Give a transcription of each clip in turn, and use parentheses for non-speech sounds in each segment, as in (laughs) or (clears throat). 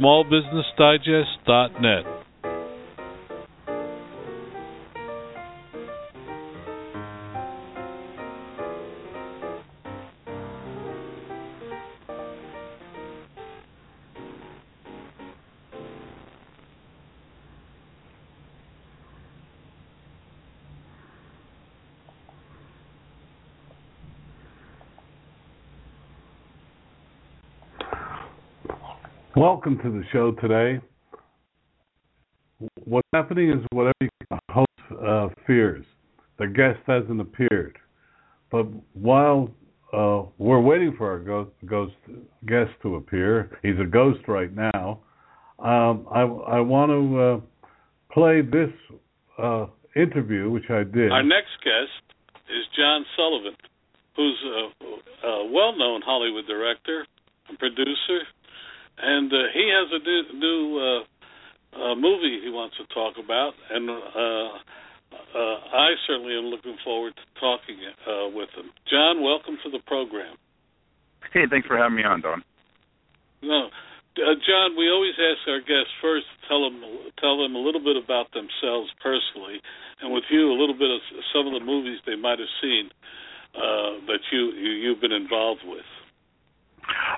smallbusinessdigest.net. Welcome to the show today. What's happening is what every host uh, fears. The guest hasn't appeared. But while uh, we're waiting for our ghost, ghost, guest to appear, he's a ghost right now. Um, I, I, want to uh, play this uh, interview, which I did. Our next guest is John Sullivan, who's a, a well known Hollywood director and producer and uh, he has a new, new uh, uh, movie he wants to talk about, and uh, uh, I certainly am looking forward to talking uh, with him. John, welcome to the program. Hey, thanks for having me on, Don. No, uh, John, we always ask our guests first to tell them tell them a little bit about themselves personally, and with you, a little bit of some of the movies they might have seen uh, that you, you you've been involved with.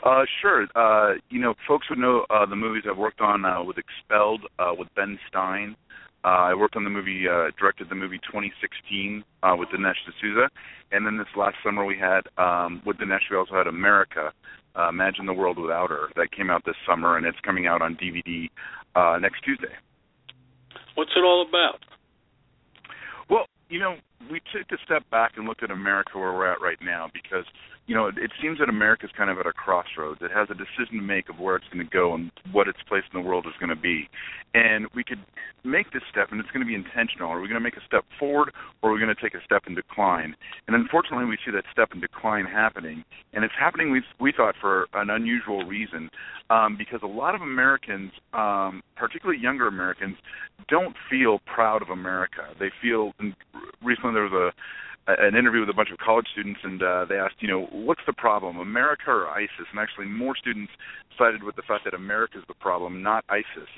Uh, sure. Uh, you know, folks would know uh, the movies I've worked on uh, with Expelled uh, with Ben Stein. Uh, I worked on the movie, uh, directed the movie 2016 uh, with Dinesh D'Souza, and then this last summer we had um, with Dinesh we also had America, uh, Imagine the World Without Her, that came out this summer, and it's coming out on DVD uh, next Tuesday. What's it all about? Well, you know, we took a step back and looked at America where we're at right now because you know, it, it seems that America's kind of at a crossroads. It has a decision to make of where it's going to go and what its place in the world is going to be. And we could make this step, and it's going to be intentional. Are we going to make a step forward, or are we going to take a step in decline? And unfortunately, we see that step in decline happening, and it's happening. We we thought for an unusual reason, um, because a lot of Americans, um, particularly younger Americans, don't feel proud of America. They feel. Recently, there was a an interview with a bunch of college students, and uh, they asked, you know, what's the problem, America or ISIS? And actually, more students sided with the fact that America is the problem, not ISIS,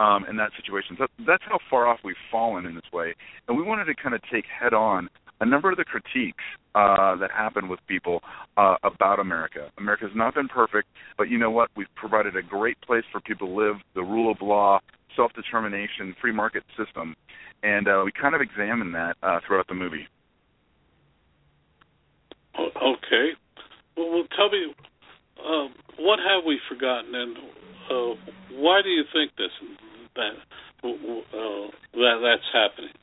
um, in that situation. So that's how far off we've fallen in this way. And we wanted to kind of take head on a number of the critiques uh, that happen with people uh, about America. America has not been perfect, but you know what? We've provided a great place for people to live, the rule of law, self determination, free market system. And uh, we kind of examine that uh, throughout the movie. Okay. Well, well tell me, uh, what have we forgotten, and uh, why do you think this that uh, that that's happening?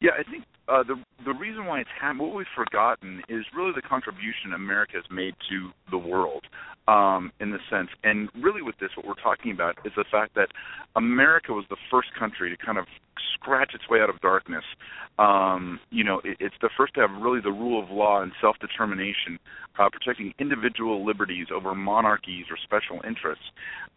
Yeah, I think uh, the the reason why it's happened, what we've forgotten, is really the contribution America has made to the world, um, in the sense. And really, with this, what we're talking about is the fact that America was the first country to kind of scratch its way out of darkness. Um, you know, it, it's the first to have really the rule of law and self determination, uh, protecting individual liberties over monarchies or special interests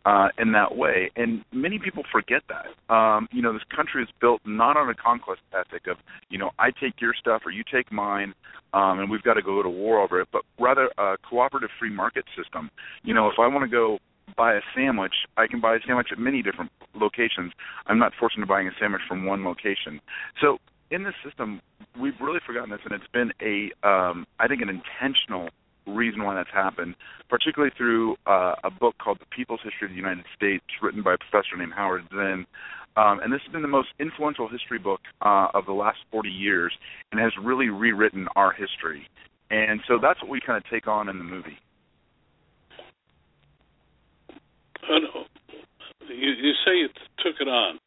uh, in that way. And many people forget that. Um, you know, this country is built not on a conquest ethic of, you know, I take your stuff or you take mine, um, and we've got to go to war over it, but rather a cooperative free market system. You know, if I want to go buy a sandwich, I can buy a sandwich at many different locations. I'm not forced into buying a sandwich from one location. So in this system, we've really forgotten this, and it's been a, um, I think, an intentional reason why that's happened, particularly through uh, a book called The People's History of the United States, written by a professor named Howard Zinn. Um, and this has been the most influential history book uh, of the last 40 years and has really rewritten our history. And so that's what we kind of take on in the movie. You, you say you took it on.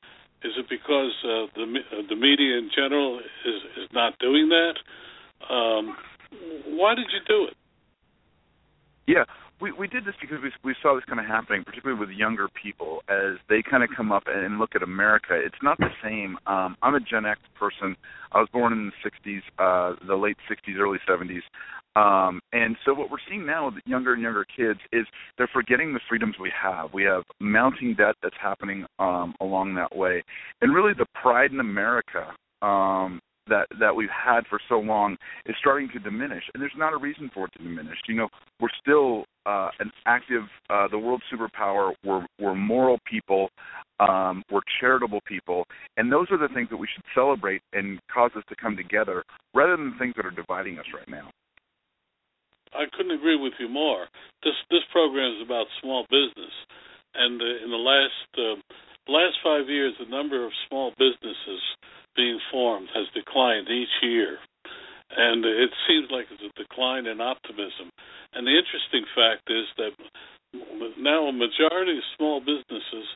Is it because uh, the uh, the media in general is is not doing that? Um, why did you do it? Yeah, we we did this because we we saw this kind of happening, particularly with younger people as they kind of come up and look at America. It's not the same. Um, I'm a Gen X person. I was born in the '60s, uh, the late '60s, early '70s. Um, and so what we're seeing now with younger and younger kids is they're forgetting the freedoms we have. We have mounting debt that's happening um, along that way, and really the pride in America um, that that we've had for so long is starting to diminish, and there's not a reason for it to diminish. You know, we're still uh, an active, uh, the world superpower. We're we're moral people. Um, we're charitable people, and those are the things that we should celebrate and cause us to come together, rather than the things that are dividing us right now. I couldn't agree with you more. This this program is about small business, and uh, in the last uh, last five years, the number of small businesses being formed has declined each year, and it seems like it's a decline in optimism. And the interesting fact is that now a majority of small businesses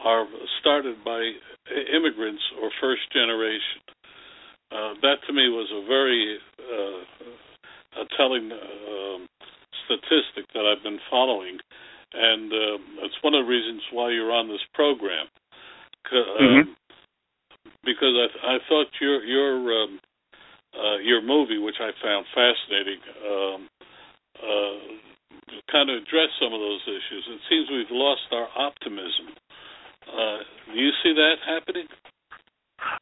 are started by immigrants or first generation. Uh, that to me was a very uh, a telling uh, statistic that I've been following, and uh, it's one of the reasons why you're on this program. Uh, mm-hmm. Because I, I thought your your um, uh, your movie, which I found fascinating, um, uh, kind of addressed some of those issues. It seems we've lost our optimism. Uh, do you see that happening?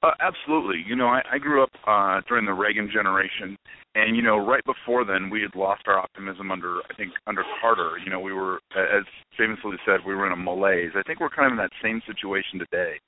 Uh, absolutely. You know, I, I grew up uh, during the Reagan generation, and you know, right before then, we had lost our optimism under, I think, under Carter. You know, we were, as famously said, we were in a malaise. I think we're kind of in that same situation today.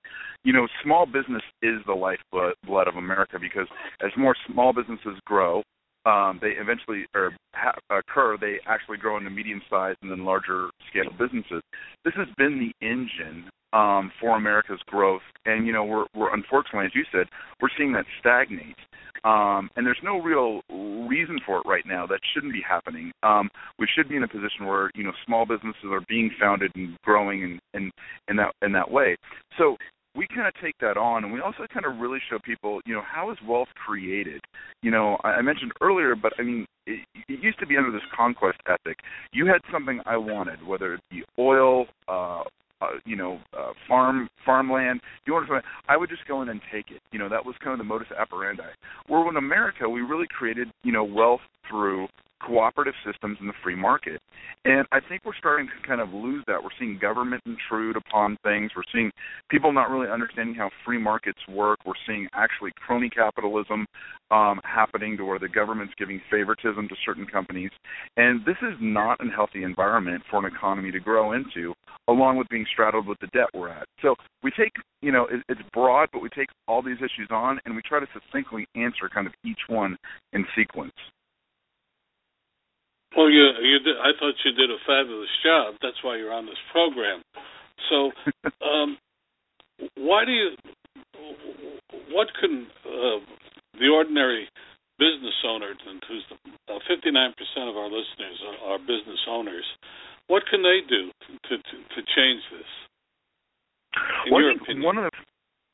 You know, small business is the lifeblood of America because as more small businesses grow, um, they eventually or ha- occur. They actually grow into medium-sized and then larger scale businesses. This has been the engine um, for America's growth. And you know, we're we're unfortunately, as you said, we're seeing that stagnate. Um, and there's no real reason for it right now. That shouldn't be happening. Um, we should be in a position where you know small businesses are being founded and growing in in, in that in that way. So we kind of take that on and we also kind of really show people, you know, how is wealth created? You know, I, mentioned earlier, but I mean, it, it used to be under this conquest ethic. You had something I wanted, whether it be oil, uh, uh, you know, uh, farm farmland. You want to? I would just go in and take it. You know, that was kind of the modus operandi. Where in America, we really created, you know, wealth through cooperative systems in the free market. And I think we're starting to kind of lose that. We're seeing government intrude upon things. We're seeing people not really understanding how free markets work. We're seeing actually crony capitalism um, happening to where the government's giving favoritism to certain companies. And this is not a healthy environment for an economy to grow into, along with being straddled with the debt we're at. So we take, you know, it, it's broad, but we take all these issues on and we try to succinctly answer kind of each one in sequence. Well, you you did. I thought you did a fabulous job. That's why you're on this program. So, (laughs) um, why do you? What can uh, the ordinary business owner, and who's uh, 59% of our listeners are, are, business owners, what can they do to to, to change this? In well, your opinion, one of the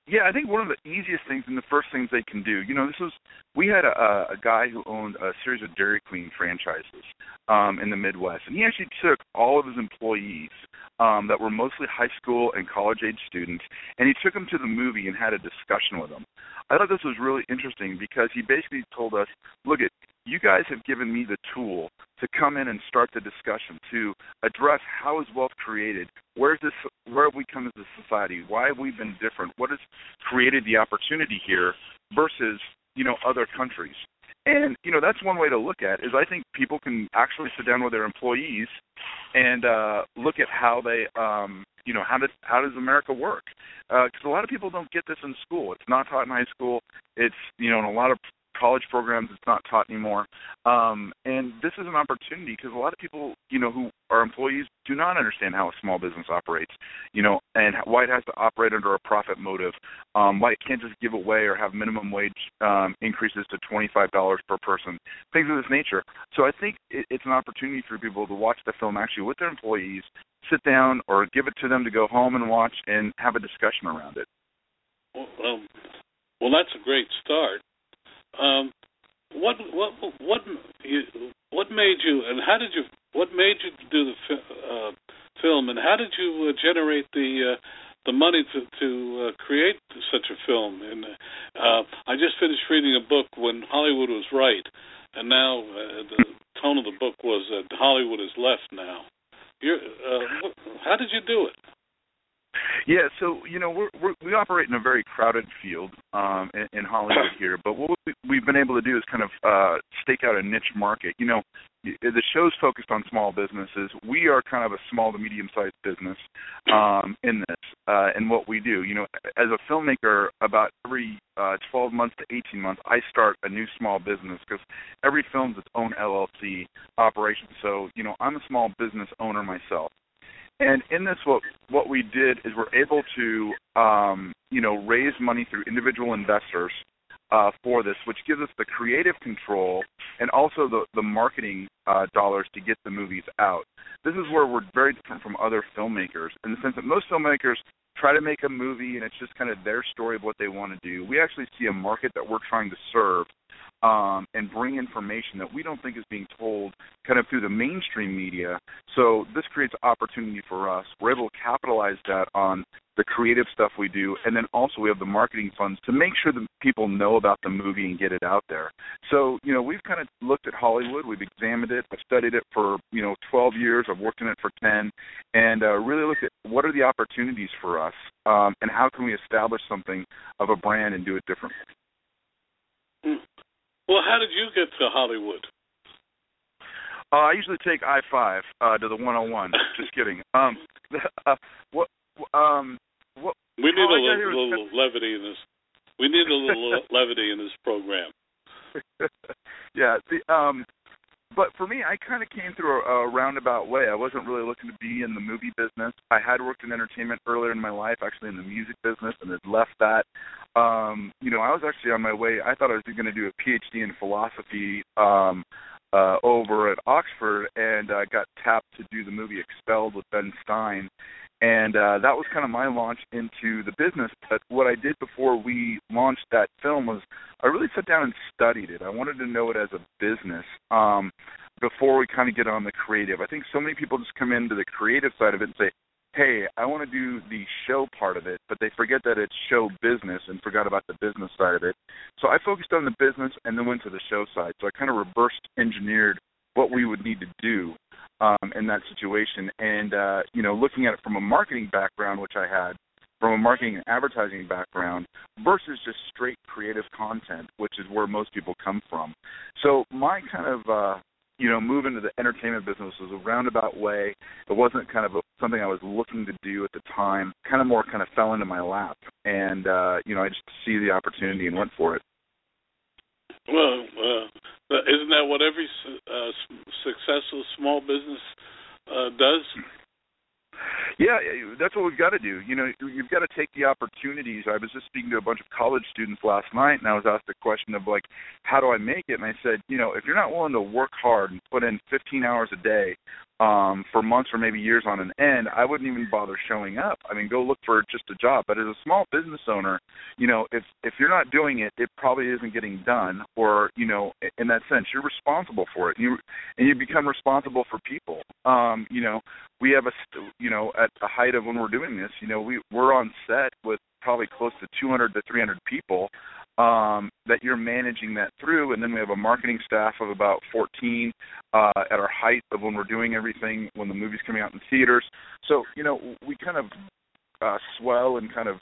yeah, I think one of the easiest things and the first things they can do, you know, this was we had a, a guy who owned a series of Dairy Queen franchises um, in the Midwest, and he actually took all of his employees um, that were mostly high school and college age students, and he took them to the movie and had a discussion with them. I thought this was really interesting because he basically told us, look at you guys have given me the tool to come in and start the discussion to address how is wealth created where's this where have we come as a society why have we been different what has created the opportunity here versus you know other countries. And you know that's one way to look at it, is i think people can actually sit down with their employees and uh look at how they um you know how does how does america work? Because uh, a lot of people don't get this in school. It's not taught in high school. It's you know in a lot of college programs. It's not taught anymore. Um, and this is an opportunity because a lot of people, you know, who are employees do not understand how a small business operates, you know, and why it has to operate under a profit motive, um, why it can't just give away or have minimum wage um, increases to $25 per person, things of this nature. So I think it, it's an opportunity for people to watch the film actually with their employees, sit down or give it to them to go home and watch and have a discussion around it. Well, um, well that's a great start. Um, what what what you, what made you and how did you what made you do the uh, film and how did you uh, generate the uh, the money to to uh, create such a film and uh, I just finished reading a book when Hollywood was right and now uh, the tone of the book was that Hollywood is left now. You're, uh, how did you do it? Yeah, so you know we're, we're, we operate in a very crowded field um, in, in Hollywood (laughs) here, but what we've been able to do is kind of uh, stake out a niche market. You know, the show's focused on small businesses. We are kind of a small to medium sized business um, in this uh, and what we do. You know, as a filmmaker, about every uh, 12 months to 18 months, I start a new small business because every film's its own LLC operation. So you know, I'm a small business owner myself. And in this, what what we did is we're able to, um, you know, raise money through individual investors uh, for this, which gives us the creative control and also the the marketing uh, dollars to get the movies out. This is where we're very different from other filmmakers in the sense that most filmmakers try to make a movie and it's just kind of their story of what they want to do. We actually see a market that we're trying to serve um, and bring information that we don't think is being told kind of through the mainstream media. So this creates opportunity for us. We're able to capitalize that on the creative stuff we do, and then also we have the marketing funds to make sure that people know about the movie and get it out there. So you know we've kind of looked at Hollywood, we've examined it, I've studied it for you know 12 years, I've worked in it for 10, and uh, really looked at what are the opportunities for us, um, and how can we establish something of a brand and do it differently. Well, how did you get to Hollywood? Uh, I usually take I five uh, to the one hundred and one. Just kidding. Um, (laughs) uh, what? Um, what? We need a little, little (laughs) levity in this. We need a little (laughs) levity in this program. yeah. The um, but for me, I kind of came through a, a roundabout way. I wasn't really looking to be in the movie business. I had worked in entertainment earlier in my life, actually in the music business, and had left that. Um, you know, I was actually on my way. I thought I was going to do a PhD in philosophy um, uh, over at Oxford, and I uh, got tapped to do the movie Expelled with Ben Stein and uh, that was kind of my launch into the business. But what I did before we launched that film was I really sat down and studied it. I wanted to know it as a business um, before we kind of get on the creative. I think so many people just come into the creative side of it and say, "Hey, I want to do the show part of it," but they forget that it's show business and forgot about the business side of it. So I focused on the business and then went to the show side. So I kind of reverse engineered what we would need to do um, in that situation. And uh, you know, looking at it from a marketing background, which I had, from a marketing and advertising background, versus just straight creative content, which is where most people come from. So my kind of uh, you know, move into the entertainment business was a roundabout way. It wasn't kind of a, something I was looking to do at the time. Kind of more kind of fell into my lap, and uh, you know, I just see the opportunity and went for it. Well, uh, isn't that what every uh, successful small business uh, does? Yeah, that's what we've got to do. You know, you've got to take the opportunities. I was just speaking to a bunch of college students last night, and I was asked the question of like, how do I make it? And I said, you know, if you're not willing to work hard and put in 15 hours a day um, for months or maybe years on an end, I wouldn't even bother showing up. I mean, go look for just a job. But as a small business owner, you know, if if you're not doing it, it probably isn't getting done. Or you know, in that sense, you're responsible for it. You and you become responsible for people. Um, you know, we have a you know at the height of when we're doing this, you know, we we're on set with probably close to 200 to 300 people um, that you're managing that through. And then we have a marketing staff of about 14 uh, at our height of when we're doing everything, when the movie's coming out in theaters. So, you know, we kind of uh, swell and kind of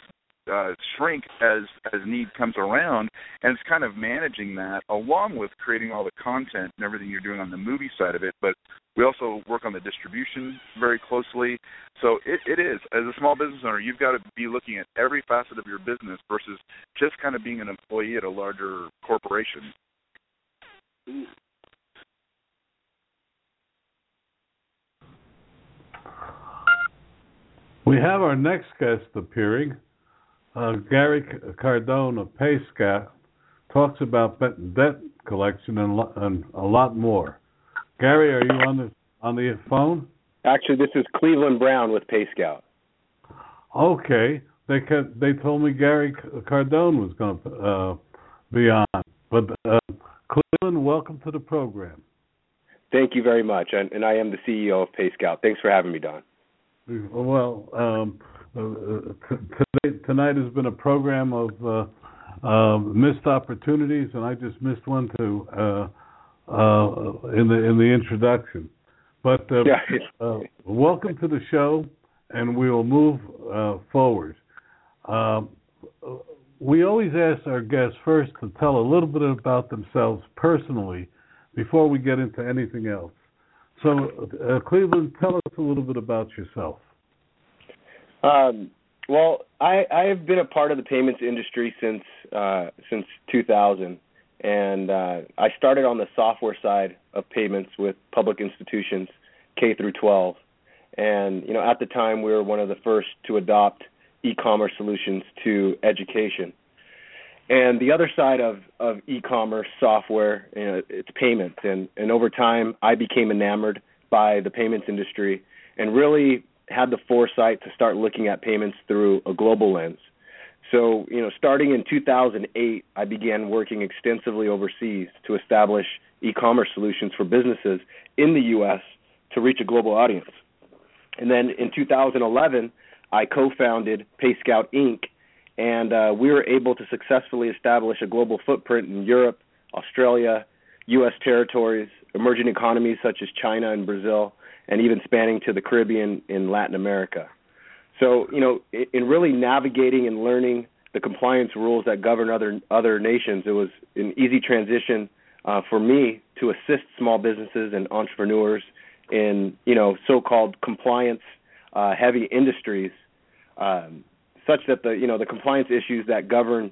uh, shrink as as need comes around, and it's kind of managing that along with creating all the content and everything you're doing on the movie side of it. But we also work on the distribution very closely. So it, it is as a small business owner, you've got to be looking at every facet of your business versus just kind of being an employee at a larger corporation. We have our next guest appearing. Uh, Gary Cardone of PayScout talks about debt collection and, and a lot more. Gary, are you on the on the phone? Actually, this is Cleveland Brown with Pay PayScout. Okay, they could, they told me Gary Cardone was going to uh, be on, but uh, Cleveland, welcome to the program. Thank you very much, and, and I am the CEO of Pay PayScout. Thanks for having me, Don. Well, um, uh, today, tonight has been a program of uh, uh, missed opportunities, and I just missed one too uh, uh, in the in the introduction. But uh, yeah. welcome to the show, and we will move forward. Um, we always ask our guests first to tell a little bit about themselves personally before we get into anything else. So, uh, Cleveland, tell us a little bit about yourself. Um, well, I, I have been a part of the payments industry since uh, since 2000, and uh, I started on the software side of payments with public institutions, K through 12, and you know at the time we were one of the first to adopt e-commerce solutions to education. And the other side of, of e-commerce software, you know, it's payments. And, and over time, I became enamored by the payments industry and really had the foresight to start looking at payments through a global lens. So, you know, starting in 2008, I began working extensively overseas to establish e-commerce solutions for businesses in the U.S. to reach a global audience. And then in 2011, I co-founded PayScout Inc., and uh, we were able to successfully establish a global footprint in Europe, Australia, U.S. territories, emerging economies such as China and Brazil, and even spanning to the Caribbean in Latin America. So, you know, in really navigating and learning the compliance rules that govern other other nations, it was an easy transition uh, for me to assist small businesses and entrepreneurs in, you know, so-called compliance uh, heavy industries um, such that the you know the compliance issues that govern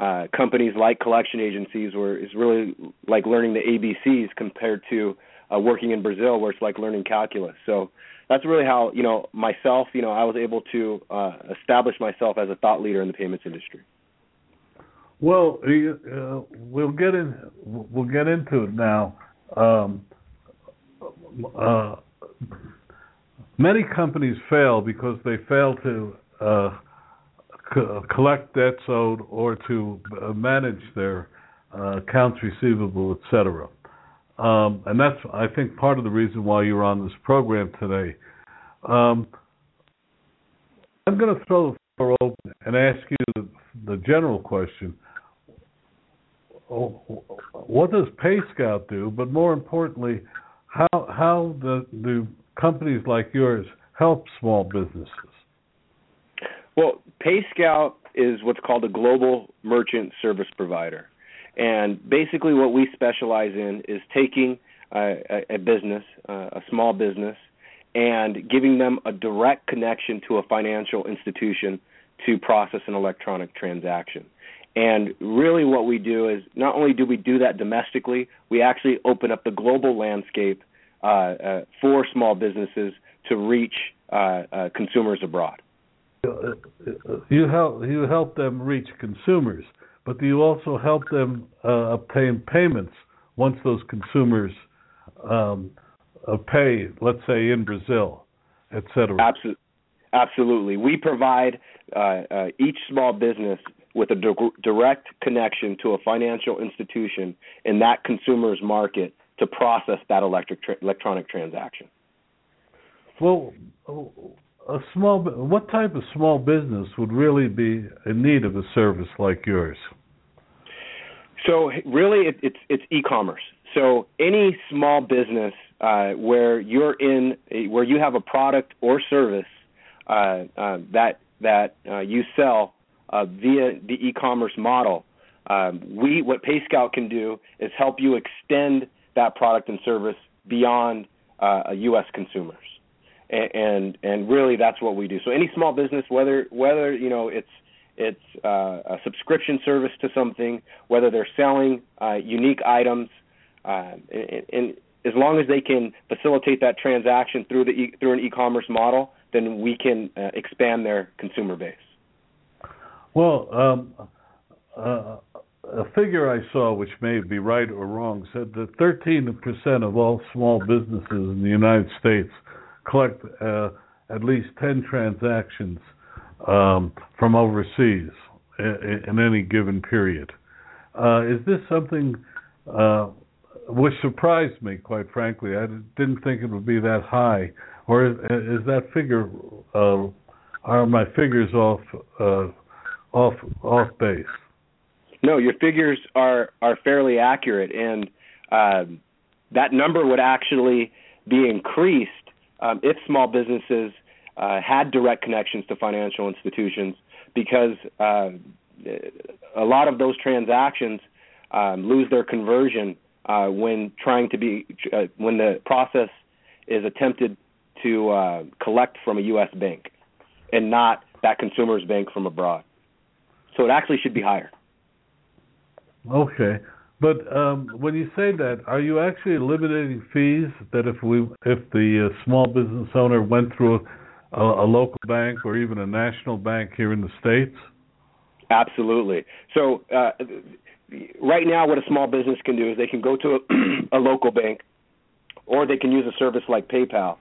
uh, companies like collection agencies were is really like learning the ABCs compared to uh, working in Brazil where it's like learning calculus. So that's really how you know myself you know I was able to uh, establish myself as a thought leader in the payments industry. Well, uh, we'll get in. We'll get into it now. Um, uh, many companies fail because they fail to uh, co- collect debts owed or to uh, manage their uh, accounts receivable, etc. Um, and that's, I think, part of the reason why you're on this program today. Um, I'm going to throw the floor open and ask you the, the general question. What does PayScout do? But more importantly, how how do companies like yours help small businesses? Well, PayScout is what's called a global merchant service provider. And basically, what we specialize in is taking a, a business, uh, a small business, and giving them a direct connection to a financial institution to process an electronic transaction. And really, what we do is not only do we do that domestically, we actually open up the global landscape uh, uh, for small businesses to reach uh, uh, consumers abroad. You help you help them reach consumers, but do you also help them uh, obtain payments once those consumers um, pay, let's say in Brazil, etc. Absolutely, absolutely. We provide each small business with a di- direct connection to a financial institution in that consumer's market to process that electric tra- electronic transaction. Well, a small what type of small business would really be in need of a service like yours? So really, it, it's it's e-commerce. So any small business uh, where you're in, where you have a product or service uh, uh, that that uh, you sell uh, via the e-commerce model, um, we what PayScout can do is help you extend that product and service beyond uh, U.S. consumers, and, and, and really that's what we do. So any small business, whether whether you know it's it's uh, a subscription service to something, whether they're selling uh, unique items, uh, and, and as long as they can facilitate that transaction through the e- through an e-commerce model, then we can uh, expand their consumer base. Well, um, uh, a figure I saw, which may be right or wrong, said that 13% of all small businesses in the United States collect uh, at least 10 transactions um, from overseas in, in, any given period. Uh, is this something uh, which surprised me, quite frankly? I didn't think it would be that high. Or is, is that figure, uh, are my figures off, uh, off, off base? No, your figures are are fairly accurate, and um, that number would actually be increased um, if small businesses uh, had direct connections to financial institutions, because uh, a lot of those transactions um, lose their conversion uh, when trying to be uh, when the process is attempted to uh, collect from a U.S. bank and not that consumer's bank from abroad. So it actually should be higher. Okay, but um, when you say that, are you actually eliminating fees that if we if the uh, small business owner went through a, a local bank or even a national bank here in the states? Absolutely. So uh, right now, what a small business can do is they can go to a, (clears throat) a local bank, or they can use a service like PayPal.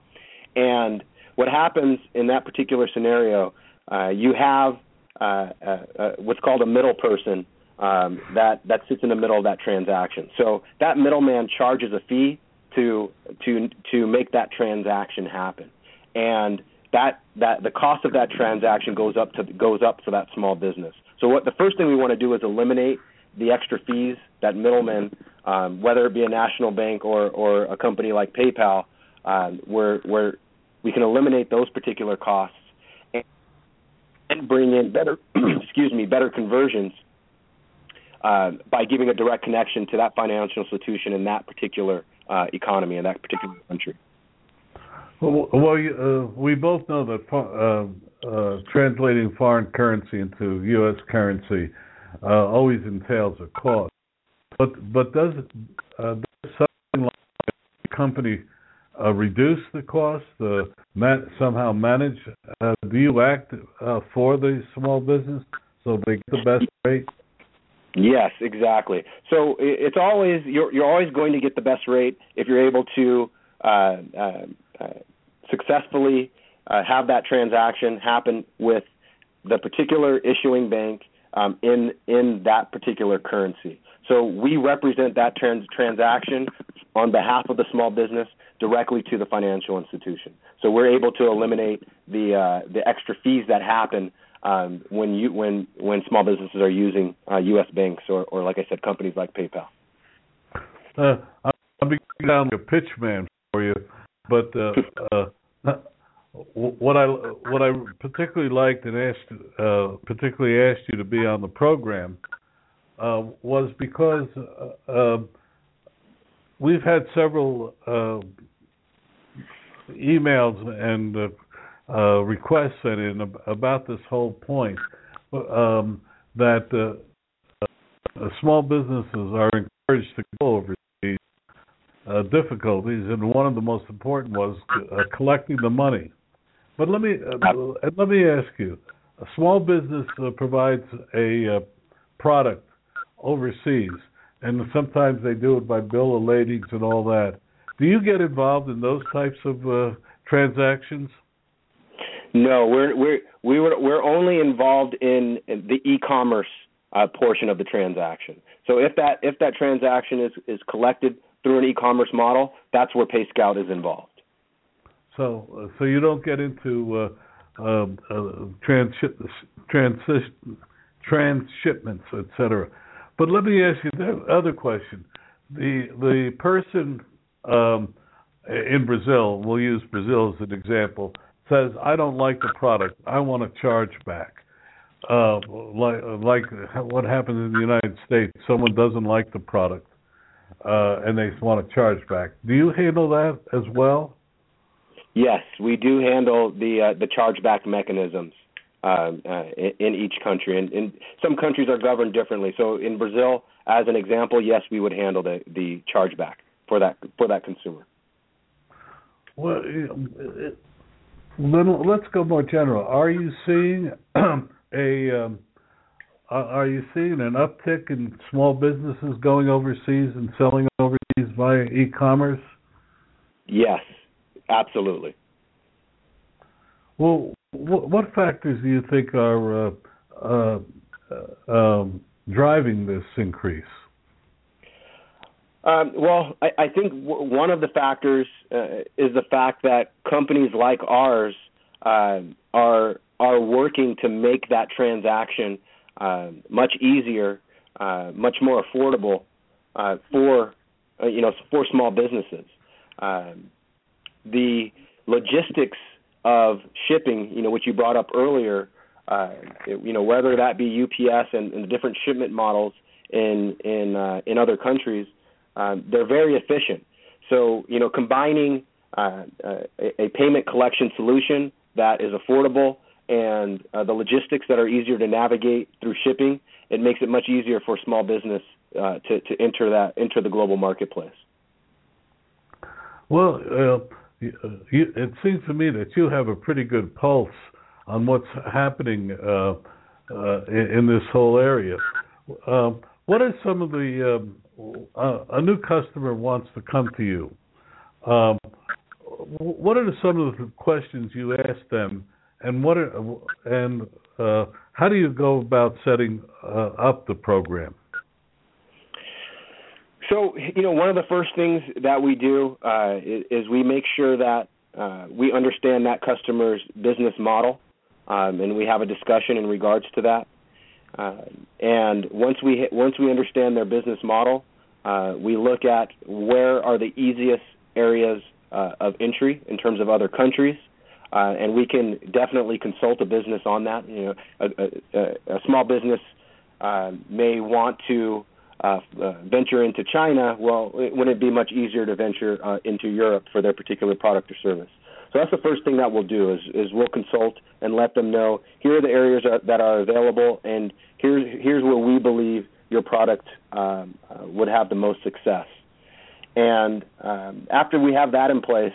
And what happens in that particular scenario, uh, you have uh, uh, uh what's called a middle person um, that that sits in the middle of that transaction. So that middleman charges a fee to to to make that transaction happen, and that that the cost of that transaction goes up to goes up for that small business. So what the first thing we want to do is eliminate the extra fees that middlemen, um, whether it be a national bank or or a company like PayPal, um, where where we can eliminate those particular costs and, and bring in better (clears throat) excuse me better conversions uh, by giving a direct connection to that financial institution in that particular uh, economy in that particular country. Well, well uh, we both know that uh, uh, translating foreign currency into U.S. currency uh, always entails a cost. But but does, does something like a company reduce the cost? Man, somehow manage? do you act for the small business so they get the best rate? Yes, exactly. So it's always you're you're always going to get the best rate if you're able to uh, uh, uh, successfully uh, have that transaction happen with the particular issuing bank um, in in that particular currency. So we represent that trans- transaction on behalf of the small business directly to the financial institution. So we're able to eliminate the uh, the extra fees that happen um, when you when when small businesses are using uh, U.S. banks or, or like I said, companies like PayPal. Uh, I'll be down a pitch man for you, but uh, (laughs) uh, what I what I particularly liked and asked uh, particularly asked you to be on the program uh, was because uh, uh we've had several uh, emails and uh, uh, requests sent in about this whole point um, that uh, uh, small businesses are encouraged to go overseas uh, difficulties, and one of the most important was uh, collecting the money. But let me uh, let me ask you: a small business provides a product overseas, and sometimes they do it by bill of ladings and all that. Do you get involved in those types of transactions? No, we're we're we were we're only involved in the e-commerce uh, portion of the transaction. So if that if that transaction is is collected through an e-commerce model, that's where PayScout is involved. So uh, so you don't get into uh, um, uh, transition, transshipments, etc. But let me ask you the other question: the the person um, in Brazil, we'll use Brazil as an example says, "I don't like the product. I want to charge back." Uh, like like what happens in the United States, someone doesn't like the product uh, and they want to charge back. Do you handle that as well? Yes, we do handle the uh, the chargeback mechanisms um, uh, in, in each country, and, and some countries are governed differently. So in Brazil, as an example, yes, we would handle the the chargeback for that for that consumer. Well, it, then let's go more general. Are you seeing (clears throat) a um, are you seeing an uptick in small businesses going overseas and selling overseas via e-commerce? Yes, absolutely. Well, what factors do you think are uh, uh, um, driving this increase? Um, well, I, I think w- one of the factors uh, is the fact that companies like ours uh, are are working to make that transaction uh, much easier, uh, much more affordable uh, for uh, you know for small businesses. Um, the logistics of shipping, you know, which you brought up earlier, uh, you know, whether that be UPS and, and the different shipment models in in uh, in other countries, um, they're very efficient. So, you know, combining uh, a, a payment collection solution that is affordable and uh, the logistics that are easier to navigate through shipping, it makes it much easier for small business uh, to to enter that enter the global marketplace. Well, uh, it seems to me that you have a pretty good pulse on what's happening uh, uh, in, in, this whole area. Um, what are some of the um, uh, a new customer wants to come to you? Um, what are some of the questions you ask them, and what are, and uh, how do you go about setting uh, up the program? So, you know, one of the first things that we do uh, is, we make sure that uh, we understand that customer's business model, um, and we have a discussion in regards to that. Uh, and once we once we understand their business model, uh, we look at where are the easiest areas of entry in terms of other countries, uh, and we can definitely consult a business on that. You know, a, a, a small business may want to uh, uh, venture into China, well, it, wouldn't it be much easier to venture uh, into Europe for their particular product or service? So that's the first thing that we'll do is, is we'll consult and let them know here are the areas are, that are available, and here's here's where we believe your product um, uh, would have the most success. And um, after we have that in place,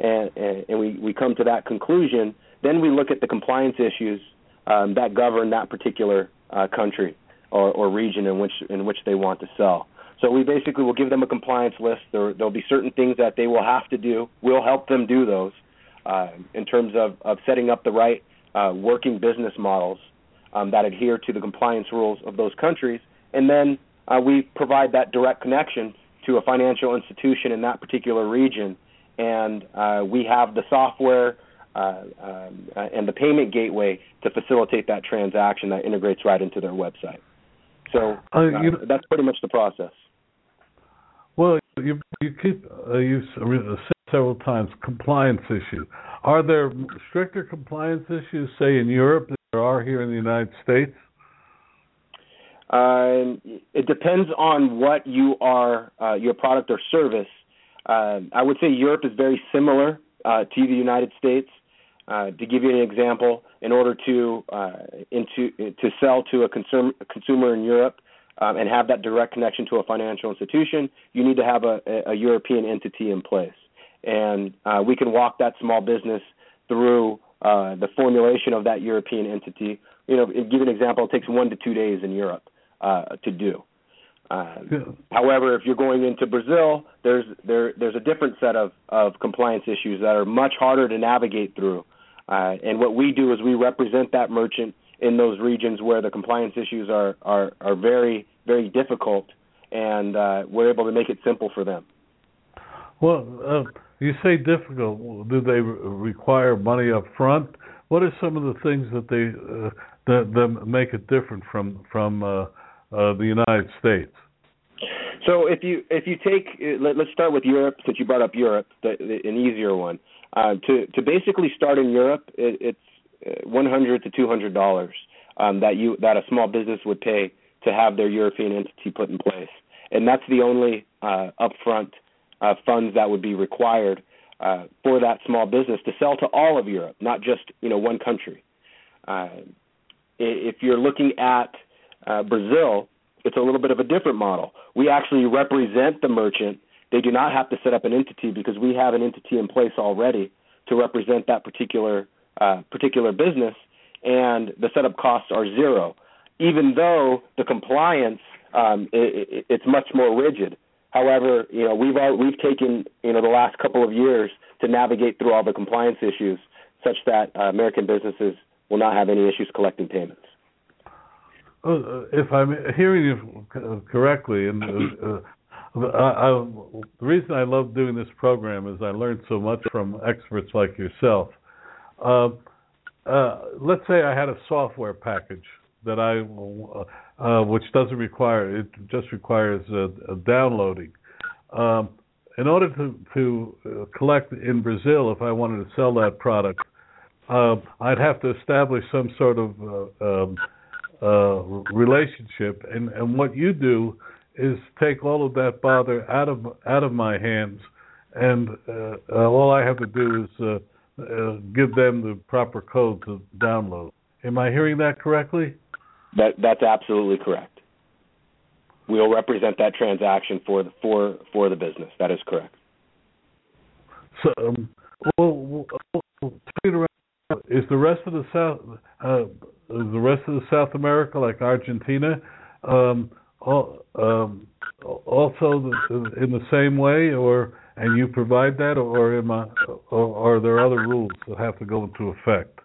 and, and we, we come to that conclusion, then we look at the compliance issues um, that govern that particular uh, country or, or region in which in which they want to sell. So we basically will give them a compliance list. There there'll be certain things that they will have to do. We'll help them do those uh, in terms of, of setting up the right uh, working business models um, that adhere to the compliance rules of those countries, and then uh, we provide that direct connection to a financial institution in that particular region, and uh, we have the software. Uh, um, and the payment gateway to facilitate that transaction that integrates right into their website. So uh, uh, you, that's pretty much the process. Well, you you keep uh, you said several times compliance issue. Are there stricter compliance issues, say in Europe, than there are here in the United States? Um, it depends on what you are, uh, your product or service. Uh, I would say Europe is very similar uh, to the United States. Uh, to give you an example, in order to uh, into to sell to a consumer consumer in Europe um, and have that direct connection to a financial institution, you need to have a, a European entity in place, and uh, we can walk that small business through uh, the formulation of that European entity. You know, give an example, it takes one to two days in Europe uh, to do. Uh. However, if you're going into Brazil, there's there there's a different set of, of compliance issues that are much harder to navigate through. Uh, and what we do is we represent that merchant in those regions where the compliance issues are are, are very very difficult, and uh, we're able to make it simple for them. Well, uh, you say difficult. Do they re- require money up front? What are some of the things that they uh, that, that make it different from from uh, uh, the United States? So if you if you take let, us start with Europe since you brought up Europe, the, the, an easier one. Uh, to to basically start in Europe, it, it's uh, 100 to 200 dollars um, that you that a small business would pay to have their European entity put in place, and that's the only uh, upfront uh, funds that would be required uh, for that small business to sell to all of Europe, not just you know one country. uh, if you're looking at uh, Brazil, it's a little bit of a different model. We actually represent the merchant. They do not have to set up an entity because we have an entity in place already to represent that particular uh, particular business, and the setup costs are zero. Even though the compliance um, it, it's much more rigid. However, you know we've all, we've taken you know the last couple of years to navigate through all the compliance issues, such that uh, American businesses will not have any issues collecting payments. Uh, if I'm hearing you correctly, and uh, uh, I, I, the reason I love doing this program is I learned so much from experts like yourself. Uh, uh, let's say I had a software package that I, which doesn't require it just requires downloading. Um, in order to to collect in Brazil, if I wanted to sell that product, I'd have to establish some sort of um, uh, relationship. And and what you do is take all of that bother out of out of my hands, and uh, uh, all I have to do is uh, uh, give them the proper code to download. Am I hearing that correctly? That that's absolutely correct. We'll represent that transaction for the for for the business. That is correct. So, um, well, well, is the rest of the South uh, the rest of South America, like Argentina, um, um, also in the same way, or and you provide that, or, am I, or are there other rules that have to go into effect?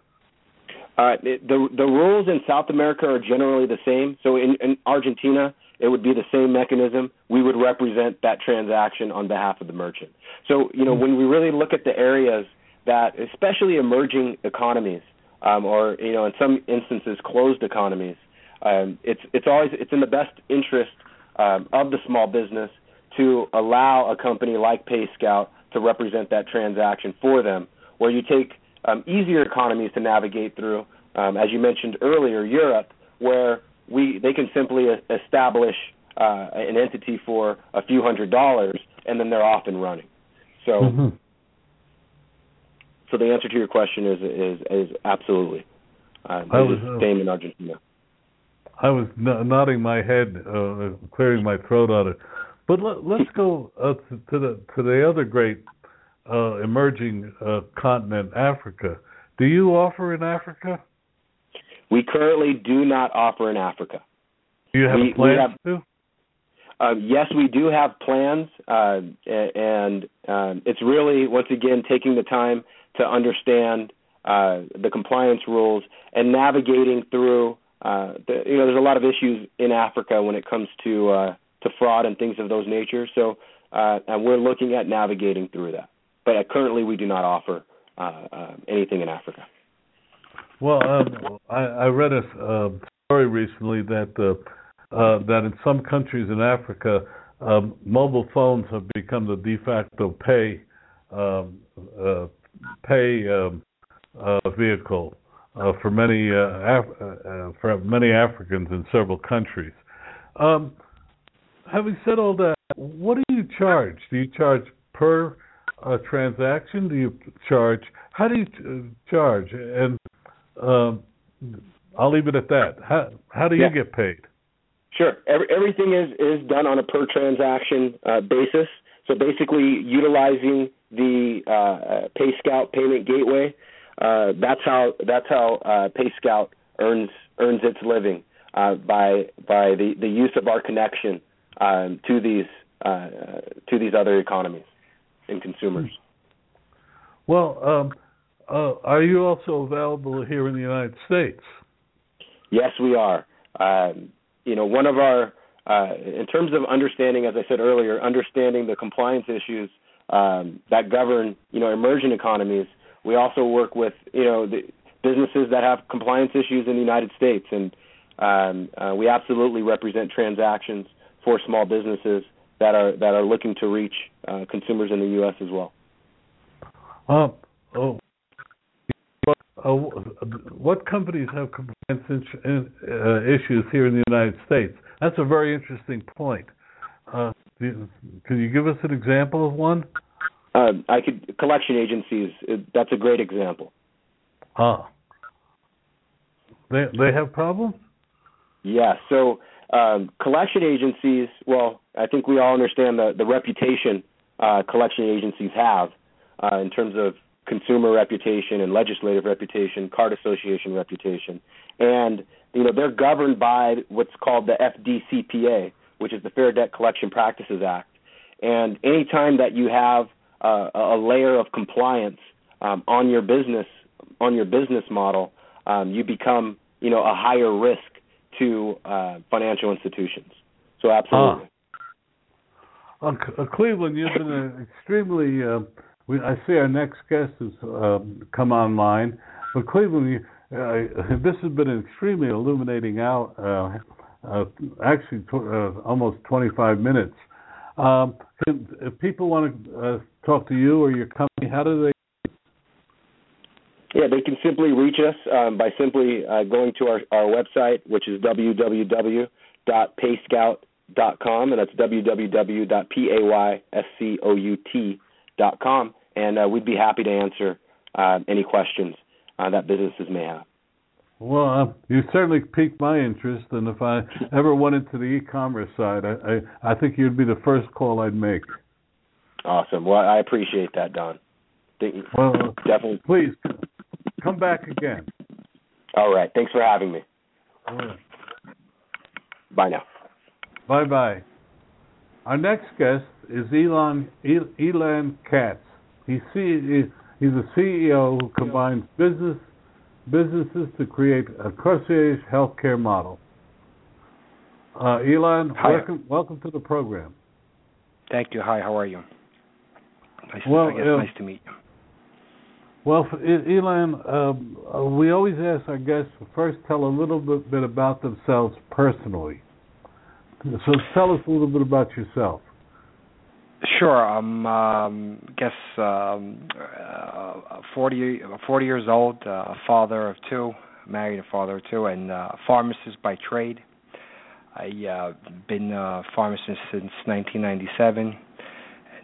Uh, the the rules in South America are generally the same. So in, in Argentina, it would be the same mechanism. We would represent that transaction on behalf of the merchant. So you know when we really look at the areas that, especially emerging economies, um, or you know in some instances closed economies. Um, it's it's always it's in the best interest um, of the small business to allow a company like PayScout to represent that transaction for them, where you take um, easier economies to navigate through, um, as you mentioned earlier, Europe, where we they can simply establish uh, an entity for a few hundred dollars and then they're off and running. So. Mm-hmm so the answer to your question is is is absolutely. Uh, I was uh, same in Argentina. I was n- nodding my head, uh, clearing my throat on it. But let, us go uh, to, to, the to the other great uh, emerging uh, continent, Africa. Do you offer in Africa? We currently do not offer in Africa. Do you have we, plans to? Uh, yes, we do have plans, uh, and um, it's really once again taking the time to understand uh, the compliance rules and navigating through. Uh, the, you know, there's a lot of issues in Africa when it comes to uh, to fraud and things of those nature. So, uh, and we're looking at navigating through that. But uh, currently, we do not offer uh, uh, anything in Africa. Well, um, I, I read a uh, story recently that uh, uh, that in some countries in Africa, um, mobile phones have become the de facto pay um, uh, pay um, uh, vehicle uh, for many uh, Af- uh, uh, for many Africans in several countries. Um, having said all that, what do you charge? Do you charge per uh, transaction? Do you charge? How do you charge? And um, I'll leave it at that. How how do you yeah. get paid? Sure. Every, everything is is done on a per transaction basis. So basically, utilizing the uh, PayScout payment gateway. Uh, that's how that's how uh, PayScout earns earns its living uh, by by the, the use of our connection um, to these uh, to these other economies and consumers. Well, um, uh, are you also available here in the United States? Yes, we are. Um, you know, one of our uh, in terms of understanding, as I said earlier, understanding the compliance issues um, that govern you know emerging economies. We also work with you know the businesses that have compliance issues in the United States, and um, uh, we absolutely represent transactions for small businesses that are that are looking to reach uh, consumers in the U.S. as well. Uh, oh, uh, what companies have compliance uh, issues here in the United States? That's a very interesting point. Uh, can you give us an example of one? Uh, I could collection agencies. That's a great example. Ah. They they have problems. Yeah. So um, collection agencies. Well, I think we all understand the the reputation uh, collection agencies have uh, in terms of consumer reputation and legislative reputation, card association reputation, and you know they're governed by what's called the FDCPA, which is the Fair Debt Collection Practices Act. And anytime that you have uh, a layer of compliance um, on your business on your business model, um, you become you know a higher risk to uh, financial institutions. So absolutely. Uh, uh, Cleveland, you've been an extremely. Uh, we, I see our next guest has um, come online, but Cleveland, you, uh, (laughs) this has been an extremely illuminating out. Uh, actually, tw- almost 25 minutes. Um, if people want to talk to you or your company, how do they yeah, they can simply reach us um, by simply uh, going to our, our website, which is www.payscout.com, and that's www.payscout.com, and uh, we'd be happy to answer uh, any questions uh, that businesses may have. Well, uh, you certainly piqued my interest, and if I ever went into the e-commerce side, I, I, I think you'd be the first call I'd make. Awesome. Well, I appreciate that, Don. Thank Well, definitely. Please come back again. All right. Thanks for having me. Right. Bye now. Bye bye. Our next guest is Elon Elan Katz. He's he's a CEO who combines business businesses to create a concierge healthcare model. Uh, Elon, Hi. welcome welcome to the program. Thank you. Hi, how are you? Nice, well, guess uh, nice to meet you. Well, Elon, um, uh, we always ask our guests to first tell a little bit, bit about themselves personally. So tell us a little bit about yourself. Sure. I'm, um, guess, um, uh, 40, 40 years old, uh, a father of two, married a father of two, and uh, pharmacist by trade. I've uh, been a pharmacist since 1997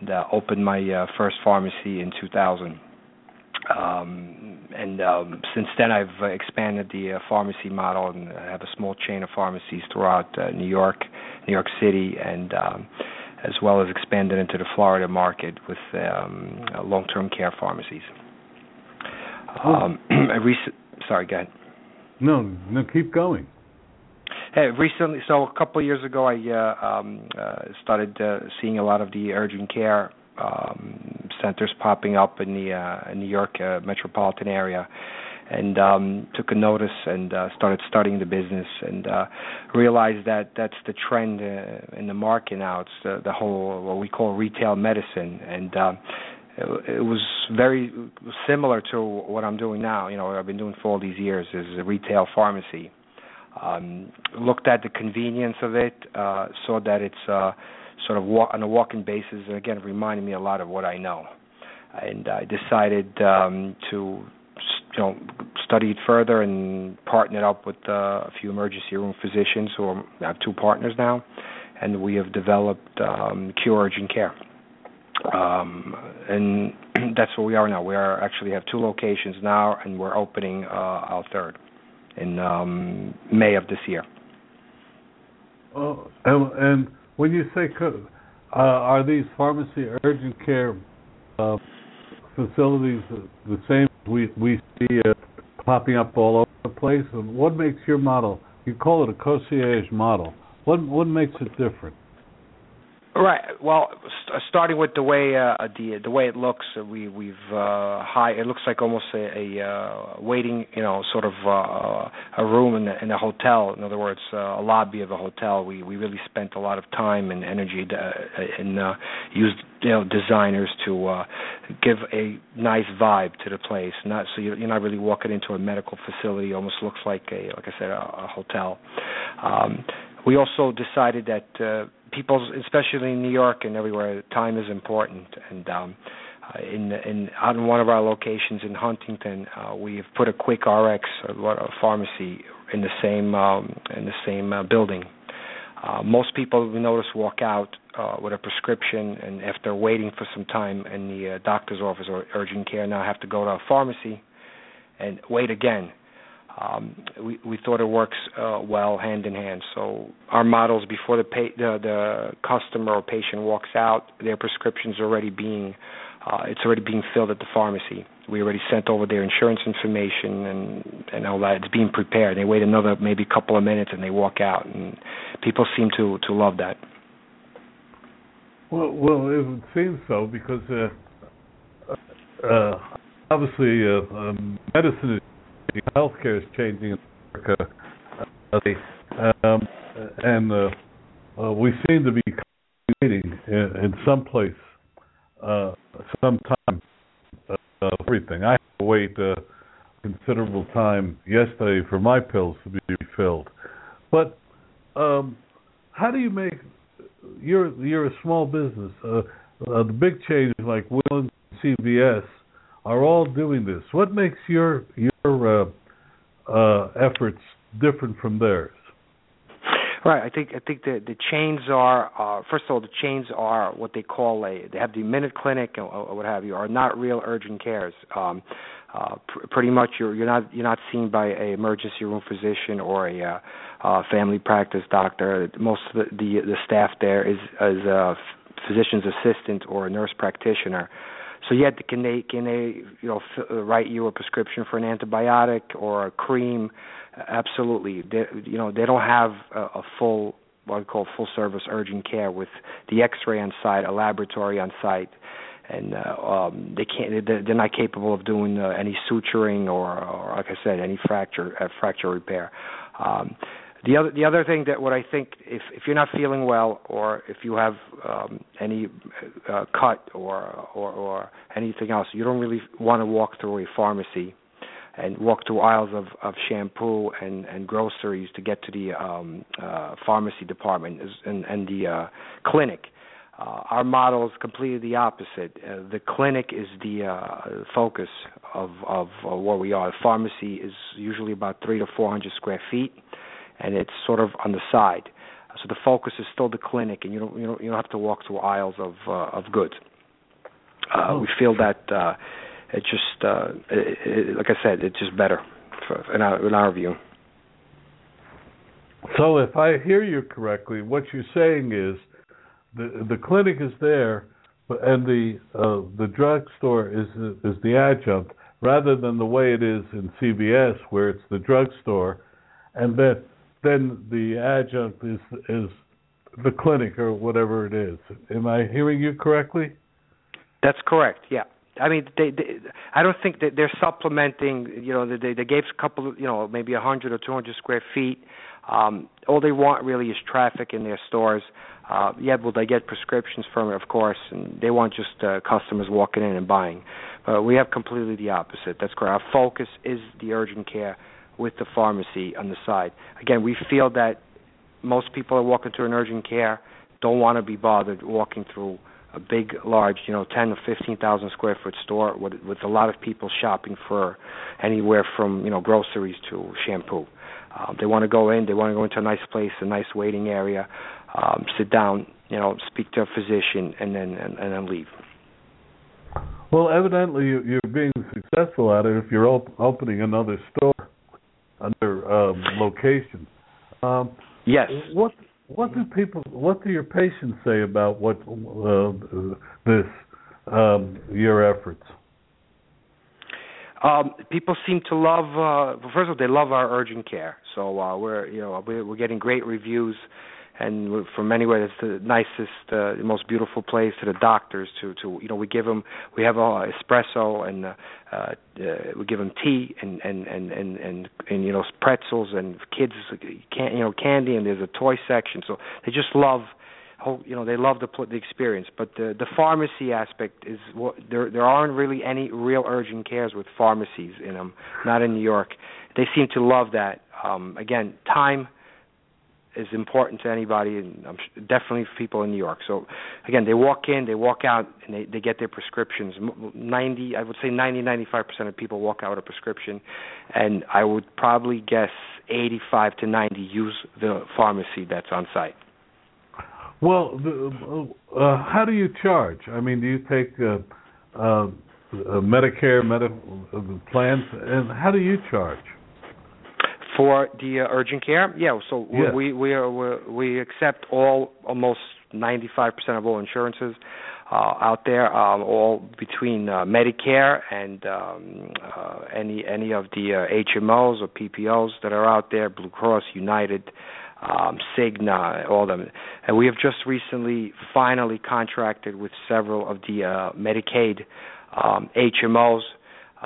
and uh, opened my uh, first pharmacy in 2000. Um, and um, since then, I've uh, expanded the uh, pharmacy model and I have a small chain of pharmacies throughout uh, New York, New York City, and um, as well as expanded into the Florida market with um, long-term care pharmacies. Um, (clears throat) I rec- sorry, go ahead. No, no, keep going. Hey, recently, so a couple of years ago, I uh, um, uh, started uh, seeing a lot of the urgent care um, centers popping up in the uh, New York uh, metropolitan area, and um, took a notice and uh, started studying the business and uh, realized that that's the trend uh, in the market now. It's the, the whole what we call retail medicine, and uh, it, it was very similar to what I'm doing now. You know, what I've been doing for all these years is a retail pharmacy. Um, looked at the convenience of it, uh, saw that it's uh, sort of walk, on a walking basis, and again, it reminded me a lot of what I know. And I decided um, to, you know, study it further and partnered up with uh, a few emergency room physicians who are, I have two partners now, and we have developed um, Cure Urgent Care. Um, and (clears throat) that's where we are now. We are actually have two locations now, and we're opening uh, our third in um, May of this year. Oh, and, and when you say, uh, are these pharmacy urgent care uh, facilities the same we we see it popping up all over the place? And what makes your model? You call it a concierge model. What what makes it different? Right. Well, starting with the way uh, the the way it looks, uh, we we've uh, high. It looks like almost a, a uh, waiting, you know, sort of uh, a room in, the, in a hotel. In other words, uh, a lobby of a hotel. We we really spent a lot of time and energy to, uh, and uh, used you know designers to uh, give a nice vibe to the place. Not so you're, not really walking into a medical facility. It almost looks like a like I said a, a hotel. Um, we also decided that. Uh, people, especially in New York and everywhere, time is important. And um, in in out in one of our locations in Huntington, uh, we've put a Quick RX, a, pharmacy, in the same um, in the same uh, building. Uh, most people we notice walk out uh, with a prescription, and after waiting for some time in the uh, doctor's office or urgent care, now have to go to a pharmacy and wait again. Um, we we thought it works uh, well hand in hand. So our models before the pay, the the customer or patient walks out, their prescriptions already being uh, it's already being filled at the pharmacy. We already sent over their insurance information and and all that. It's being prepared. They wait another maybe couple of minutes and they walk out, and people seem to to love that. Well, well, it would seem so because uh, uh, obviously uh, um, medicine is healthcare is changing in America, uh, um, and uh, uh, we seem to be waiting in, in some place, uh, some time, uh, everything. I had to wait a considerable time yesterday for my pills to be refilled, but um, how do you make? You're you're a small business. Uh, uh, the big changes like Will CVS are all doing this. What makes your your uh, uh, efforts different from theirs? Right. I think I think the the chains are uh, first of all the chains are what they call a they have the minute clinic or, or what have you are not real urgent cares. Um, uh, pr- pretty much you're you're not you're not seen by a emergency room physician or a uh, uh, family practice doctor. Most of the the, the staff there is is a physician's assistant or a nurse practitioner. So yet, can they can they you know f- uh, write you a prescription for an antibiotic or a cream? Absolutely. They, you know they don't have a, a full what I call full service urgent care with the X-ray on site, a laboratory on site, and uh, um, they can't. They're, they're not capable of doing uh, any suturing or, or, like I said, any fracture uh, fracture repair. Um, the other the other thing that what I think if if you're not feeling well or if you have um, any uh, cut or, or or anything else, you don't really want to walk through a pharmacy and walk through aisles of, of shampoo and, and groceries to get to the um, uh, pharmacy department and, and the uh, clinic. Uh, our model is completely the opposite. Uh, the clinic is the uh, focus of, of uh, where we are. The pharmacy is usually about three to four hundred square feet and it's sort of on the side. So the focus is still the clinic, and you don't you don't you don't have to walk through aisles of uh, of goods. Uh, oh. We feel that uh, it just uh, it, it, like I said, it's just better for, in our in our view. So if I hear you correctly, what you're saying is the the clinic is there, and the uh, the drugstore is is the adjunct, rather than the way it is in CVS, where it's the drugstore, and that then the adjunct is is the clinic or whatever it is. Am I hearing you correctly? That's correct. Yeah. I mean, they, they I don't think that they're supplementing. You know, they they gave a couple you know maybe a hundred or two hundred square feet. Um, all they want really is traffic in their stores. Uh, yeah, will they get prescriptions from it? Of course, and they want just uh, customers walking in and buying. But we have completely the opposite. That's correct. Our focus is the urgent care with the pharmacy on the side. Again, we feel that most people are walking through an urgent care don't want to be bothered walking through a big, large, you know, ten or fifteen thousand square foot store with with a lot of people shopping for anywhere from you know groceries to shampoo. Um, they want to go in. They want to go into a nice place, a nice waiting area, um, sit down, you know, speak to a physician, and then and, and then leave. Well, evidently you're being successful at it if you're op- opening another store under um, location. Um, yes. What what do people what do your patients say about what uh, this um, your efforts? Um, people seem to love. Uh, first of all, they love our urgent care. So uh, we're you know we're, we're getting great reviews and from anywhere that's the nicest, uh, most beautiful place to the doctors to to you know we give them we have a espresso and uh, uh, we give them tea and and and and and, and you know pretzels and kids can you know candy and there's a toy section. So they just love you know they love the the experience. But the the pharmacy aspect is what there there aren't really any real urgent cares with pharmacies in them not in New York. They seem to love that. Um again time is important to anybody, and I'm definitely for people in New York. So, again, they walk in, they walk out, and they they get their prescriptions. Ninety, I would say, ninety, ninety-five percent of people walk out with a prescription, and I would probably guess eighty-five to ninety use the pharmacy that's on site. Well, the, uh, how do you charge? I mean, do you take uh, uh, Medicare, medical uh, plans, and how do you charge? For the uh, urgent care, yeah. So Yes. we we are we we accept all almost 95% of all insurances uh, out there, um, all between uh, Medicare and um, uh, any any of the uh, HMOs or PPOs that are out there, Blue Cross, United, um, Cigna, all of them. And we have just recently finally contracted with several of the uh, Medicaid um, HMOs.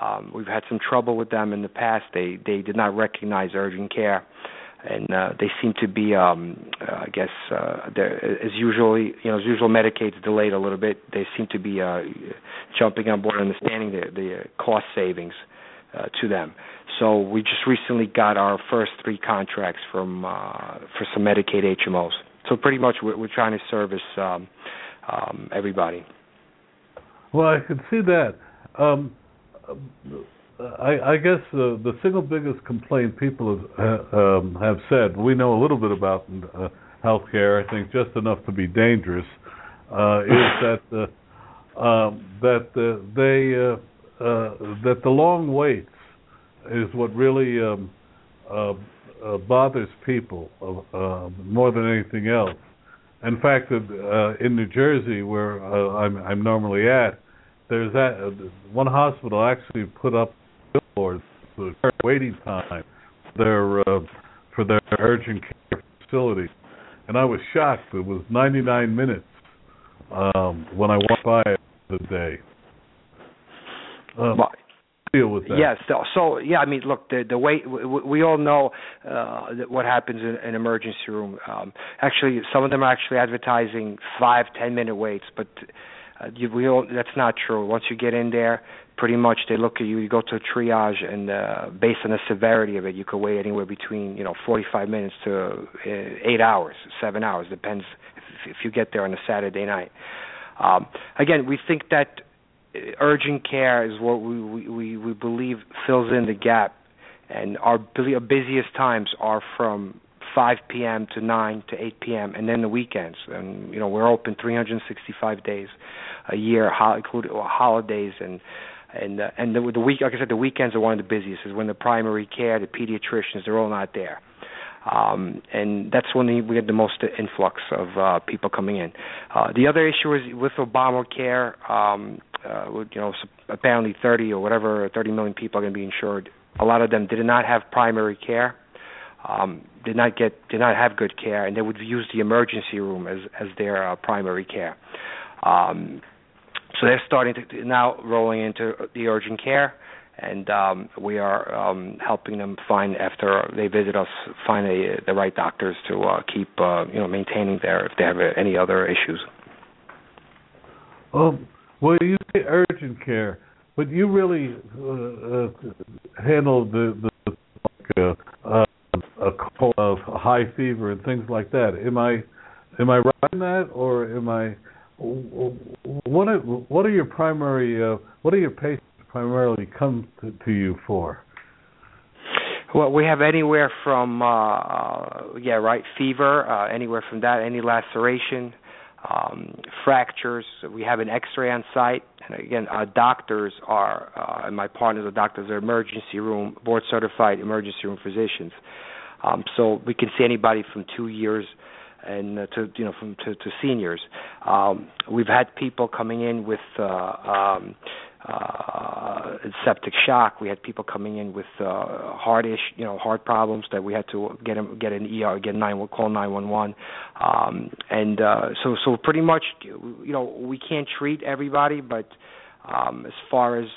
Um, we've had some trouble with them in the past. They they did not recognize urgent care, and uh, they seem to be, um, uh, I guess, uh, as usually, you know, as usual, Medicaid's delayed a little bit. They seem to be uh, jumping on board, understanding the the cost savings uh, to them. So we just recently got our first three contracts from uh, for some Medicaid HMOs. So pretty much we're, we're trying to service um, um, everybody. Well, I can see that. Um, I, I guess the the single biggest complaint people have, uh, um, have said we know a little bit about uh, healthcare. I think just enough to be dangerous uh, is (laughs) that uh, um, that uh, they uh, uh, that the long waits is what really um, uh, uh, bothers people uh, uh, more than anything else. In fact, uh, in New Jersey, where uh, I'm, I'm normally at, there's that uh, one hospital actually put up billboards for waiting time for their uh, for their urgent care facility, and I was shocked. It was 99 minutes um, when I walked by it the day. Um, Well, deal with that. Yes. So, so yeah, I mean, look, the the way we, we all know uh, that what happens in an emergency room. Um, actually, some of them are actually advertising five, ten minute waits, but uh, you, we all that's not true. Once you get in there, pretty much they look at you. You go to a triage, and uh, based on the severity of it, you could wait anywhere between you know 45 minutes to uh, eight hours, seven hours, depends if, if you get there on a Saturday night. Um, again, we think that uh, urgent care is what we, we, we, we believe fills in the gap, and our busiest times are from 5 p.m. to 9 to 8 p.m. and then the weekends. And you know we're open 365 days a year, including holidays and and uh, and the, the week. Like I said, the weekends are one of the busiest. Is when the primary care, the pediatricians, they're all not there. Um, and that's when we had the most influx of uh, people coming in. Uh, the other issue is with Obamacare, um, uh, you know, apparently 30 or whatever, 30 million people are going to be insured. A lot of them did not have primary care, um, did not get, did not have good care, and they would use the emergency room as as their uh, primary care. Um, so they're starting to now rolling into the urgent care, and um, we are um, helping them find after they visit us find a, the right doctors to uh, keep uh, you know maintaining their if they have any other issues. Um, well, you say urgent care, but you really uh, uh, handle the the like, uh, uh, a cold, of high fever and things like that. Am I am I right in that, or am I? What are what are your primary uh, what are your patients primarily come to, to you for? Well, we have anywhere from uh, uh yeah, right, fever, uh, anywhere from that, any laceration, um, fractures. We have an X-ray on site, and again, our doctors are, uh, and my partners are doctors, are emergency room board certified emergency room physicians. Um, so we can see anybody from two years and uh, to you know from to, to seniors. Um, we've had people coming in with uh, um, uh, septic shock. We had people coming in with uh, heart ish, you know, heart problems that we had to get them get an ER, get nine call nine one one, um, and uh, so so pretty much, you know, we can't treat everybody, but um, as far as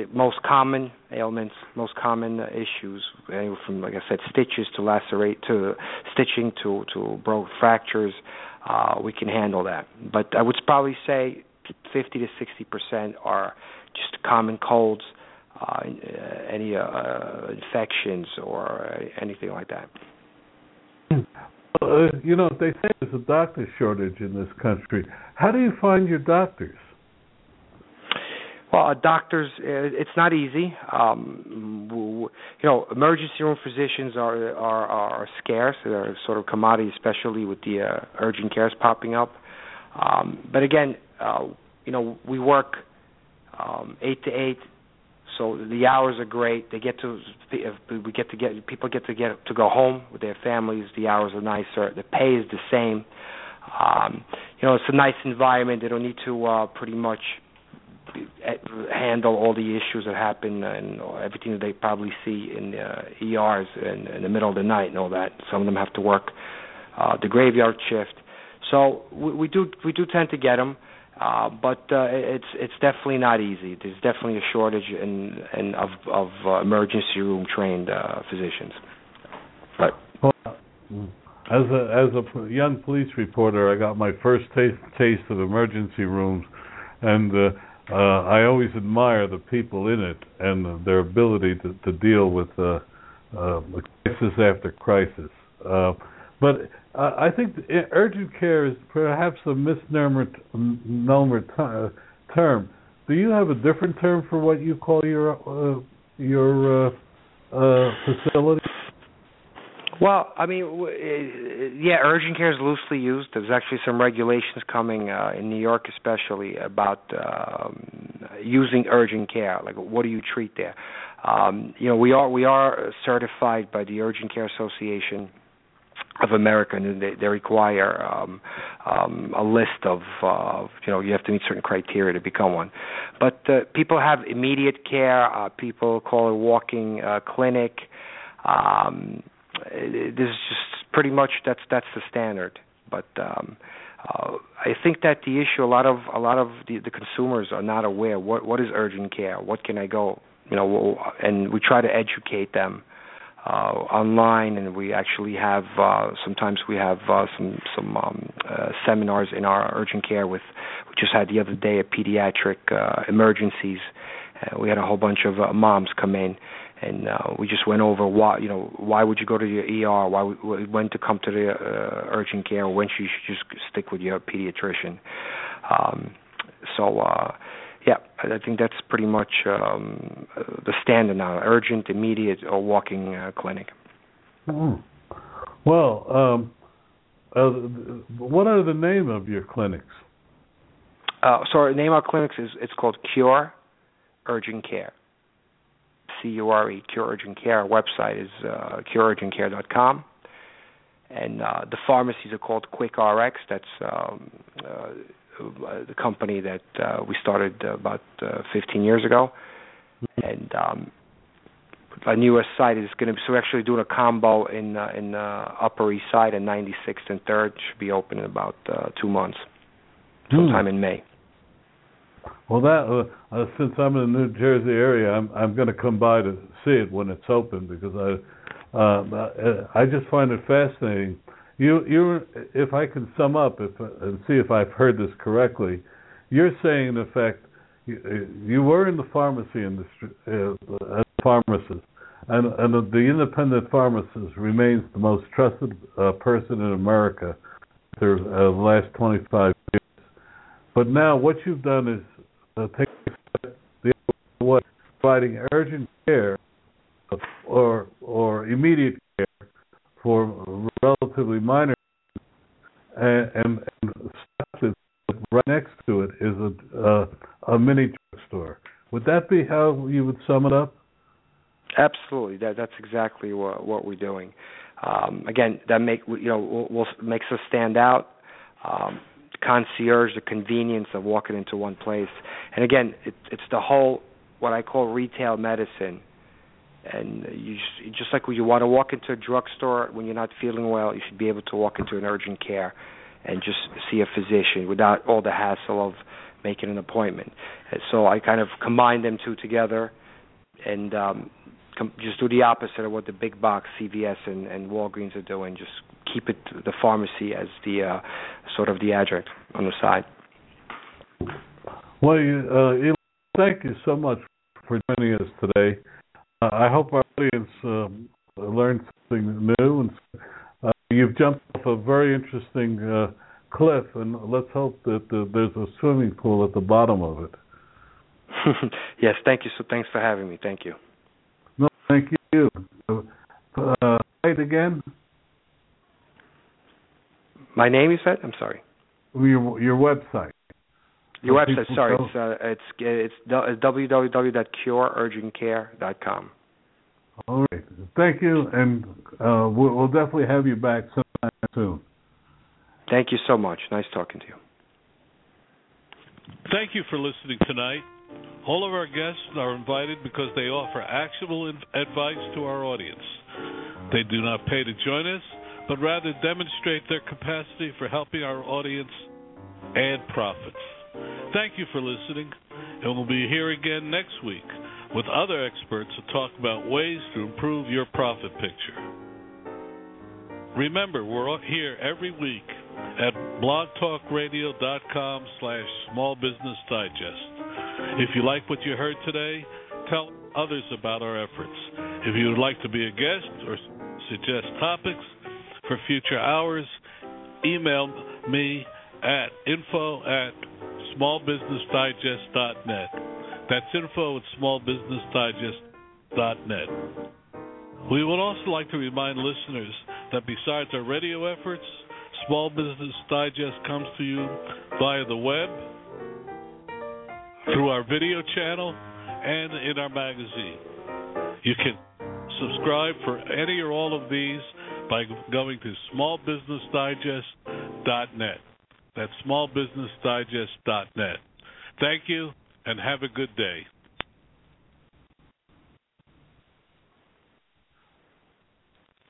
the most common ailments, most common uh, issues, anywhere from like I said, stitches to lacerate to stitching to to broke fractures, uh, we can handle that. But I would probably say 50 to 60 percent are just common colds, uh, any uh, infections or anything like that. Uh, you know, they say there's a doctor shortage in this country. How do you find your doctors? Well, uh, doctors, uh, it's not easy. Um, you know, emergency room physicians are are, are scarce. They're sort of commodity, especially with the uh, urgent cares popping up. Um, but again, uh, you know, we work um, eight to eight, So the hours are great. They get to we get to get people get to get to go home with their families. The hours are nicer. The pay is the same. Um, you know, it's a nice environment. They don't need to uh, pretty much handle all the issues that happen and everything that they probably see in the ERs in, in the middle of the night and all that. Some of them have to work uh, the graveyard shift. So we, we do we do tend to get them. Uh, but uh, it's it's definitely not easy. There's definitely a shortage in, in of of uh, emergency room trained uh, physicians. But well, as a as a young police reporter, I got my first taste taste of emergency rooms, and uh, uh, I always admire the people in it and their ability to, to deal with uh, uh, crisis after crisis. Uh, but uh, I think urgent care is perhaps a misnomer t- term. Do you have a different term for what you call your uh, your uh, uh, facility? Well, I mean, yeah, urgent care is loosely used. There's actually some regulations coming uh, in New York, especially about um, using urgent care. Like, what do you treat there? Um, you know, we are we are certified by the Urgent Care Association of America, and they, they require um, um, a list of, uh, you know, you have to meet certain criteria to become one. But uh, people have immediate care. Uh, people call it walking uh, clinic. Um, this is just pretty much that's that's the standard. But um, uh, I think that the issue, a lot of a lot of the, the consumers are not aware what what is urgent care. What can I go, you know, and we try to educate them uh, online, and we actually have uh, sometimes we have uh, some some um, uh, seminars in our urgent care with. We just had the other day a pediatric uh, emergencies. Uh, we had a whole bunch of uh, moms come in, and uh, we just went over why you know why would you go to your ER, why when to come to the uh, urgent care, when should you should just stick with your pediatrician. Um, so. Uh, yeah, I think that's pretty much um, the standard now: urgent, immediate, or walking uh, clinic. Mm. Well, um, uh, what are the name of your clinics? Uh, so our name of our clinics is it's called Cure Urgent Care. C U R E Cure Urgent Care. Our website is uh, cureurgentcare.com. And uh, the pharmacies are called Quick RX. That's um, uh, uh, the company that uh, we started about uh, 15 years ago, and um, our newest site is going to. be So we're actually doing a combo in uh, in uh, Upper East Side and 96th and 3rd. Should be open in about uh, two months, sometime hmm. in May. Well, that uh, uh, since I'm in the New Jersey area, I'm I'm going to come by to see it when it's open because I uh, I just find it fascinating you, you, if I can sum up if, and see if I've heard this correctly, you're saying in effect you, you were in the pharmacy industry uh, as a pharmacist, and, and the independent pharmacist remains the most trusted uh, person in America uh, the last 25 years. But now what you've done is uh, take the providing urgent care or or immediate care for relatively minor, and, and, and right next to it is a uh, a mini drugstore. Would that be how you would sum it up? Absolutely. That that's exactly what what we're doing. Um, again, that make you know will, will makes us stand out. Um, concierge, the convenience of walking into one place, and again, it, it's the whole what I call retail medicine. And you just, like when you want to walk into a drugstore when you're not feeling well, you should be able to walk into an urgent care and just see a physician without all the hassle of making an appointment. So I kind of combine them two together. And um, com- just do the opposite of what the big box CVS and, and Walgreens are doing. Just keep it the pharmacy as the uh, sort of the adjunct on the side. Well, uh, thank you so much for joining us today. Uh, I hope our audience um, learned something new. And uh, you've jumped off a very interesting uh, cliff, and let's hope that there's a swimming pool at the bottom of it. (laughs) yes, thank you. So thanks for having me. Thank you. No, thank you. Uh, right again. My name, you said? I'm sorry. Your your website. Your website, sorry, it's uh, it's it's www.cureurgentcare.com. All right, thank you, and uh, we'll, we'll definitely have you back sometime soon. Thank you so much. Nice talking to you. Thank you for listening tonight. All of our guests are invited because they offer actionable advice to our audience. They do not pay to join us, but rather demonstrate their capacity for helping our audience add profits. Thank you for listening, and we'll be here again next week with other experts to talk about ways to improve your profit picture. Remember, we're here every week at blogtalkradio.com slash smallbusinessdigest. If you like what you heard today, tell others about our efforts. If you would like to be a guest or suggest topics for future hours, email me at info at smallbusinessdigest.net. That's info at smallbusinessdigest.net. We would also like to remind listeners that besides our radio efforts, Small Business Digest comes to you via the web, through our video channel, and in our magazine. You can subscribe for any or all of these by going to smallbusinessdigest.net. That's smallbusinessdigest.net. Thank you and have a good day.